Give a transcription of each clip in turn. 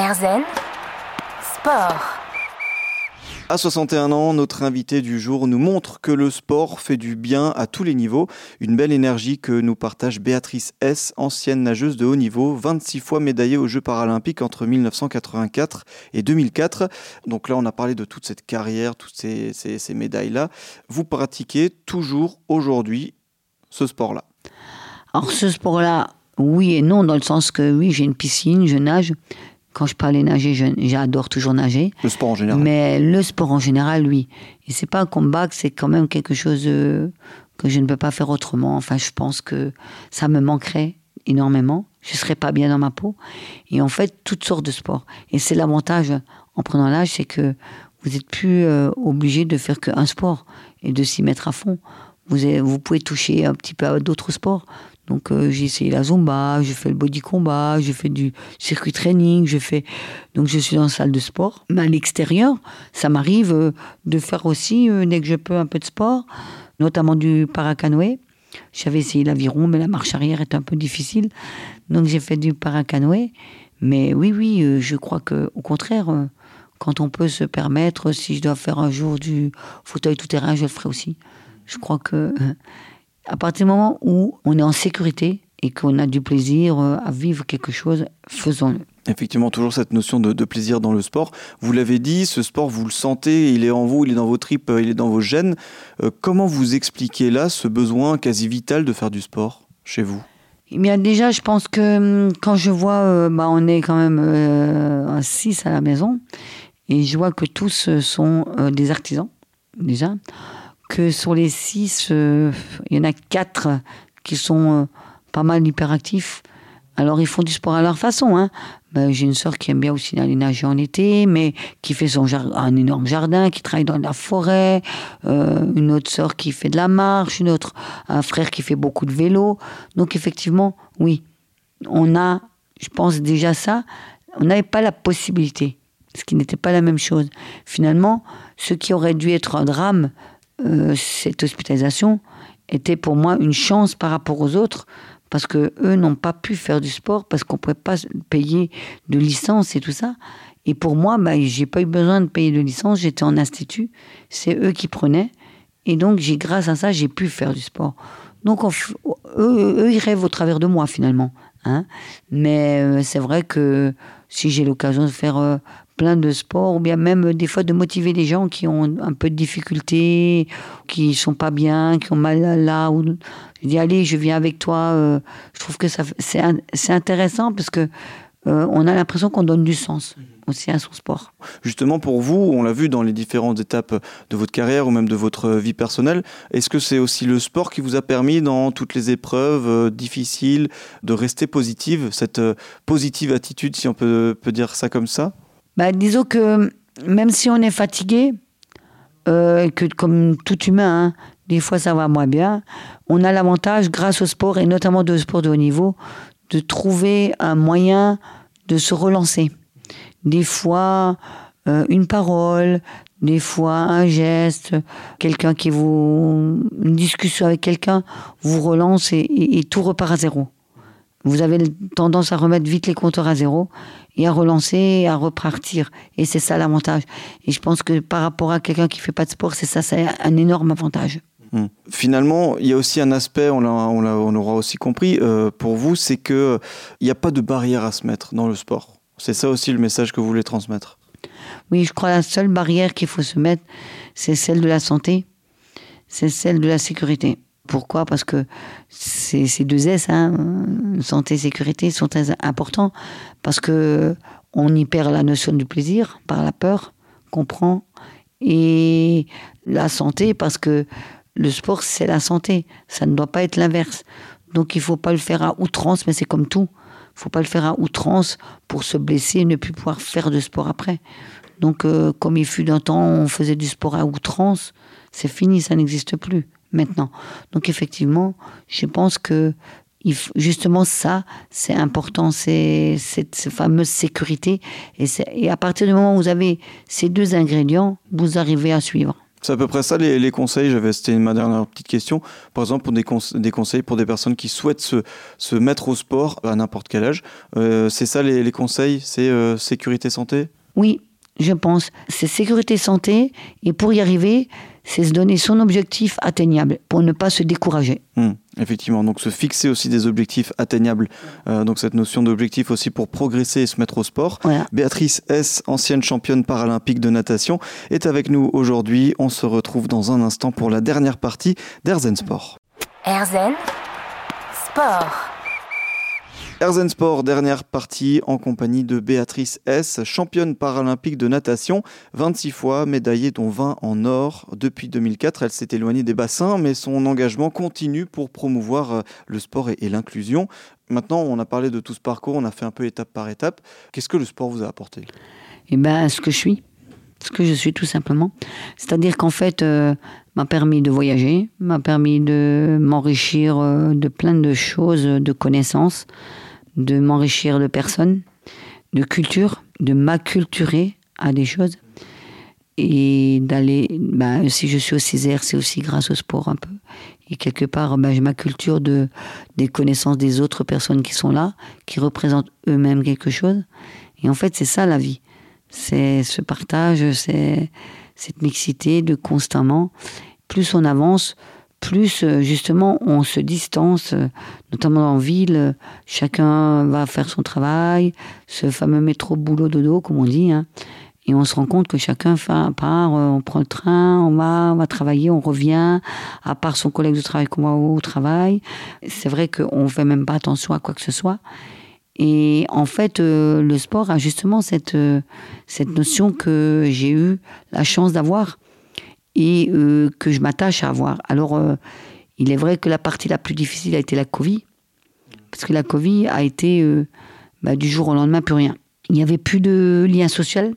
Erzen Sport. À 61 ans, notre invité du jour nous montre que le sport fait du bien à tous les niveaux. Une belle énergie que nous partage Béatrice S., ancienne nageuse de haut niveau, 26 fois médaillée aux Jeux paralympiques entre 1984 et 2004. Donc là, on a parlé de toute cette carrière, toutes ces, ces médailles-là. Vous pratiquez toujours aujourd'hui ce sport-là Alors ce sport-là, oui et non, dans le sens que oui, j'ai une piscine, je nage. Quand je parlais nager, j'adore toujours nager. Le sport en général. Mais le sport en général, oui. Et c'est pas un combat, c'est quand même quelque chose euh, que je ne peux pas faire autrement. Enfin, je pense que ça me manquerait énormément. Je serais pas bien dans ma peau. Et en fait, toutes sortes de sports. Et c'est l'avantage en prenant l'âge, c'est que vous êtes plus euh, obligé de faire qu'un sport et de s'y mettre à fond. Vous, vous pouvez toucher un petit peu à d'autres sports. Donc euh, j'ai essayé la zumba, j'ai fait le body combat, j'ai fait du circuit training, je fais donc je suis dans la salle de sport. Mais à l'extérieur, ça m'arrive euh, de faire aussi euh, dès que je peux un peu de sport, notamment du paracanoë. J'avais essayé l'aviron, mais la marche arrière est un peu difficile, donc j'ai fait du paracanoë. Mais oui, oui, je crois que au contraire, quand on peut se permettre, si je dois faire un jour du fauteuil tout terrain, je le ferai aussi. Je crois que à partir du moment où on est en sécurité et qu'on a du plaisir euh, à vivre quelque chose, faisons-le. Effectivement, toujours cette notion de, plaisir dans le sport. Vous l'avez dit, ce sport, vous le sentez, il est en vous, il est dans vos tripes, euh, il est dans vos gènes. Euh, comment vous expliquez là ce besoin quasi vital de faire du sport chez vous? Eh bien, déjà, je pense que hum, quand je vois, bah, on est quand même à 6 à la maison, et je vois que tous sont des artisans, déjà que sur les six, euh, il y en a quatre qui sont euh, pas mal hyperactifs. Alors ils font du sport à leur façon. Hein. Ben, j'ai une sœur qui aime bien aussi aller nager en été, mais qui fait son un énorme jardin, qui travaille dans la forêt. Euh, une autre sœur qui fait de la marche, une autre, un frère qui fait beaucoup de vélo. Donc effectivement, oui, on a, je pense déjà ça. On n'avait pas la possibilité, ce qui n'était pas la même chose. Finalement, ce qui aurait dû être un drame, euh, cette hospitalisation était pour moi une chance par rapport aux autres parce que eux n'ont pas pu faire du sport parce qu'on pouvait pas payer de licence et tout ça. Et pour moi, bah, j'ai pas eu besoin de payer de licence. J'étais en institut, c'est eux qui prenaient, et donc j'ai grâce à ça j'ai pu faire du sport. Donc eux, ils rêvent au travers de moi finalement. Hein. Mais euh, c'est vrai que si j'ai l'occasion de faire euh, plein de sports, ou bien même euh, des fois de motiver des gens qui ont un peu de difficultés, qui sont pas bien, qui ont mal là, ou je dis allez, je viens avec toi. Euh, je trouve que ça c'est intéressant parce que euh, on a l'impression qu'on donne du sens aussi à son sport. Justement, pour vous, on l'a vu dans les différentes étapes de votre carrière ou même de votre vie personnelle, est-ce que c'est aussi le sport qui vous a permis dans toutes les épreuves difficiles de rester positive, cette positive attitude, si on peut, peut dire ça comme ça? Bah, disons que même si on est fatigué, euh, que comme tout humain, hein, des fois ça va moins bien, on a l'avantage, grâce au sport, et notamment de sport de haut niveau, de trouver un moyen de se relancer. Des fois, euh, une parole, des fois un geste, quelqu'un qui vous. une discussion avec quelqu'un vous relance et tout repart à zéro. Vous avez tendance à remettre vite les compteurs à zéro et à relancer et à repartir. Et c'est ça l'avantage. Et je pense que par rapport à quelqu'un qui fait pas de sport, c'est ça, c'est un énorme avantage. Hmm. Finalement, il y a aussi un aspect, on, on, on aura aussi compris, euh, pour vous, c'est qu'il n'y a pas de barrière à se mettre dans le sport. C'est ça aussi le message que vous voulez transmettre. Oui, je crois que la seule barrière qu'il faut se mettre, c'est celle de la santé, c'est celle de la sécurité. Pourquoi? Parce que ces, deux S, hein, santé et sécurité, sont importants. Parce que on y perd la notion du plaisir par la peur qu'on prend. Et la santé, parce que le sport, c'est la santé. Ça ne doit pas être l'inverse. Donc il ne faut pas le faire à outrance, mais c'est comme tout. Il ne faut pas le faire à outrance pour se blesser et ne plus pouvoir faire de sport après. Donc, euh, comme il fut d'un temps, on faisait du sport à outrance, c'est fini, ça n'existe plus maintenant. Donc effectivement, je pense que justement ça, c'est important, c'est cette fameuse sécurité. Et, et, à partir du moment où vous avez ces deux ingrédients, vous arrivez à suivre. C'est à peu près ça les, conseils. J'avais, c'était ma dernière petite question. Par exemple, pour des, des conseils pour des personnes qui souhaitent se, se mettre au sport à n'importe quel âge. Euh, c'est ça les, conseils? C'est euh, sécurité santé? Oui, je pense. C'est sécurité santé. Et pour y arriver, c'est se donner son objectif atteignable pour ne pas se décourager. Hmm, effectivement, donc se fixer aussi des objectifs atteignables. Euh, donc cette notion d'objectif aussi pour progresser et se mettre au sport. Béatrice S, ancienne championne paralympique de natation, est avec nous aujourd'hui. On se retrouve dans un instant pour la dernière partie d'Erzen Sport. Erzen Sport. Erzen Sport, dernière partie en compagnie de Béatrice S, championne paralympique de natation, 26 fois médaillée dont 20 en or. Depuis 2004, elle s'est éloignée des bassins, mais son engagement continue pour promouvoir euh, le sport et, l'inclusion. Maintenant, on a parlé de tout ce parcours, on a fait un peu étape par étape. Qu'est-ce que le sport vous a apporté? Eh bien, ce que je suis ce que je suis tout simplement. C'est-à-dire qu'en fait, euh, m'a permis de voyager, m'a permis de m'enrichir euh, de plein de choses, de connaissances, de m'enrichir de personnes, de culture, de m'acculturer à des choses et d'aller. Bah, si je suis au Césaire, c'est aussi grâce au sport un peu. Et quelque part, bah, je m'acculture de, des connaissances des autres personnes qui sont là, qui représentent eux-mêmes quelque chose. Et en fait, c'est ça la vie. C'est ce partage, c'est cette mixité de constamment. Plus on avance, plus euh, justement on se distance, euh, notamment en ville, chacun va faire son travail, ce fameux métro boulot dodo comme on dit, hein. et on se rend compte que chacun part, euh, on prend le train, on va, on va travailler, on revient, à part son collègue de travail qu'on va au travail. C'est vrai qu'on ne fait même pas attention à quoi que ce soit. Et en fait, le sport a justement cette, cette notion que j'ai eu la chance d'avoir et euh, que je m'attache à avoir. Alors, euh, il est vrai que la partie la plus difficile a été la Covid, parce que la Covid a été euh, bah, du jour au lendemain plus rien. Il n'y avait plus de lien social.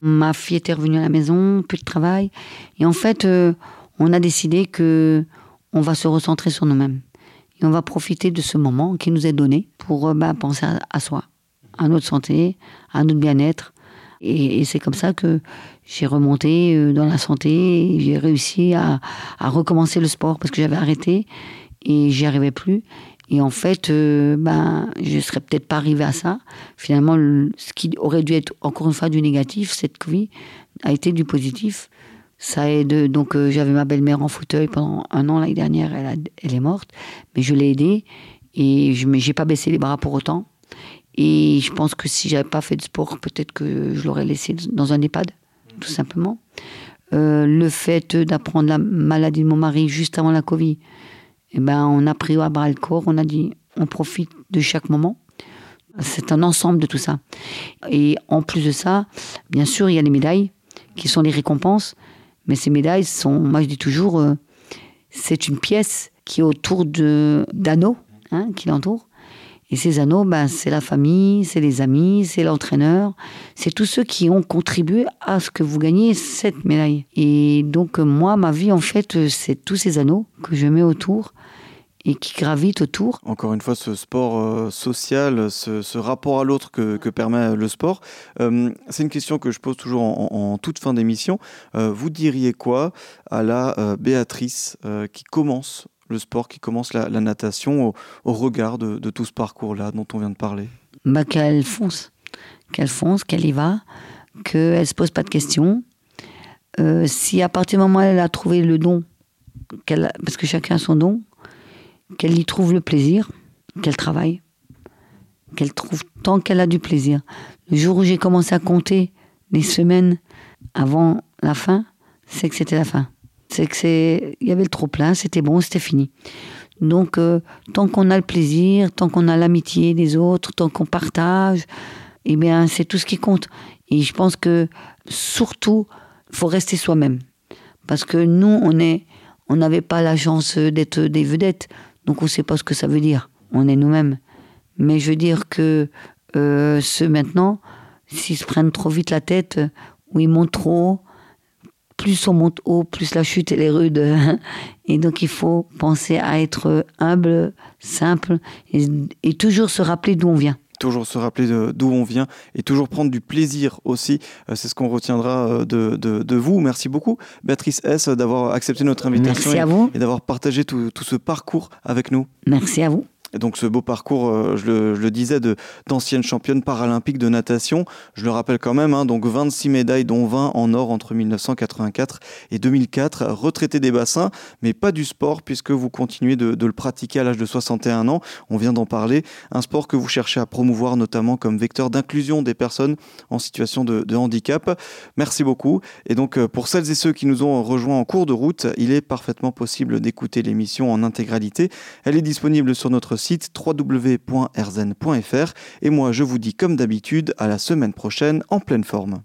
Ma fille était revenue à la maison, plus de travail. Et en fait, on a décidé que on va se recentrer sur nous-mêmes. Et on va profiter de ce moment qui nous est donné pour bah, penser à, soi, à notre santé, à notre bien-être. Et c'est comme ça que j'ai remonté euh, dans la santé, j'ai réussi à, recommencer le sport parce que j'avais arrêté et j'y arrivais plus. Et en fait, euh, ben, je serais peut-être pas arrivé à ça. Finalement, ce qui aurait dû être encore une fois du négatif, cette Covid, a été du positif. Ça aide. Donc, euh, j'avais ma belle-mère en fauteuil pendant un an l'année dernière. Elle, elle est morte, mais je l'ai aidée et je n'ai pas baissé les bras pour autant. Et je pense que si j'avais pas fait de sport, peut-être que je l'aurais laissé dans un EHPAD tout simplement. Euh, le fait d'apprendre la maladie de mon mari juste avant la Covid, eh ben, on a pris à bras le corps, on a dit on profite de chaque moment. C'est un ensemble de tout ça. Et en plus de ça, bien sûr, il y a les médailles qui sont les récompenses, mais ces médailles sont, moi je dis toujours, euh, c'est une pièce qui est autour d'anneaux hein, qui l'entourent. Et ces anneaux, ben, c'est la famille, c'est les amis, c'est l'entraîneur, c'est tous ceux qui ont contribué à ce que vous gagnez cette médaille. Et donc moi, ma vie, en fait, c'est tous ces anneaux que je mets autour et qui gravitent autour. Encore une fois, ce sport euh, social, ce, rapport à l'autre que, permet le sport, euh, c'est une question que je pose toujours en, toute fin d'émission. Euh, vous diriez quoi à la Béatrice qui commence le sport, qui commence la, natation au, regard de, tout ce parcours-là dont on vient de parler bah, Qu'elle fonce, qu'elle fonce, qu'elle y va, qu'elle ne se pose pas de questions. Euh, si à partir du moment où elle a trouvé le don, parce que chacun a son don, qu'elle y trouve le plaisir, qu'elle travaille, qu'elle trouve tant qu'elle a du plaisir. Le jour où j'ai commencé à compter les semaines avant la fin, c'est que c'était la fin. C'est que c'est, il y avait le trop plein, c'était bon, c'était fini. Donc, euh, tant qu'on a le plaisir, tant qu'on a l'amitié des autres, tant qu'on partage, eh bien, c'est tout ce qui compte. Et je pense que surtout, faut rester soi-même, parce que nous, on est, on n'avait pas la chance d'être des vedettes, donc on ne sait pas ce que ça veut dire. On est nous-mêmes. Mais je veux dire que euh, ceux maintenant, s'ils se prennent trop vite la tête, ou ils montent trop, plus on monte haut, plus la chute est rude. Et donc il faut penser à être humble, simple et, toujours se rappeler d'où on vient. toujours se rappeler d'où on vient et toujours prendre du plaisir aussi. Euh, c'est ce qu'on retiendra euh, de, de, vous. Merci beaucoup, Béatrice S, d'avoir accepté notre invitation Merci vous. et d'avoir partagé tout, tout ce parcours avec nous. Merci à vous. Donc ce beau parcours, euh, je, le, je, le, disais, d'ancienne championne paralympique de natation. Je le rappelle quand même, hein, donc 26 médailles, dont 20 en or entre 1984 et 2004. Retraité des bassins, mais pas du sport, puisque vous continuez de, de le pratiquer à l'âge de 61 ans. On vient d'en parler. Un sport que vous cherchez à promouvoir, notamment comme vecteur d'inclusion des personnes en situation de, de, handicap. Merci beaucoup. Et donc euh, pour celles et ceux qui nous ont rejoints en cours de route, il est parfaitement possible d'écouter l'émission en intégralité. Elle est disponible sur notre site site www.erzen.fr et moi je vous dis comme d'habitude à la semaine prochaine en pleine forme.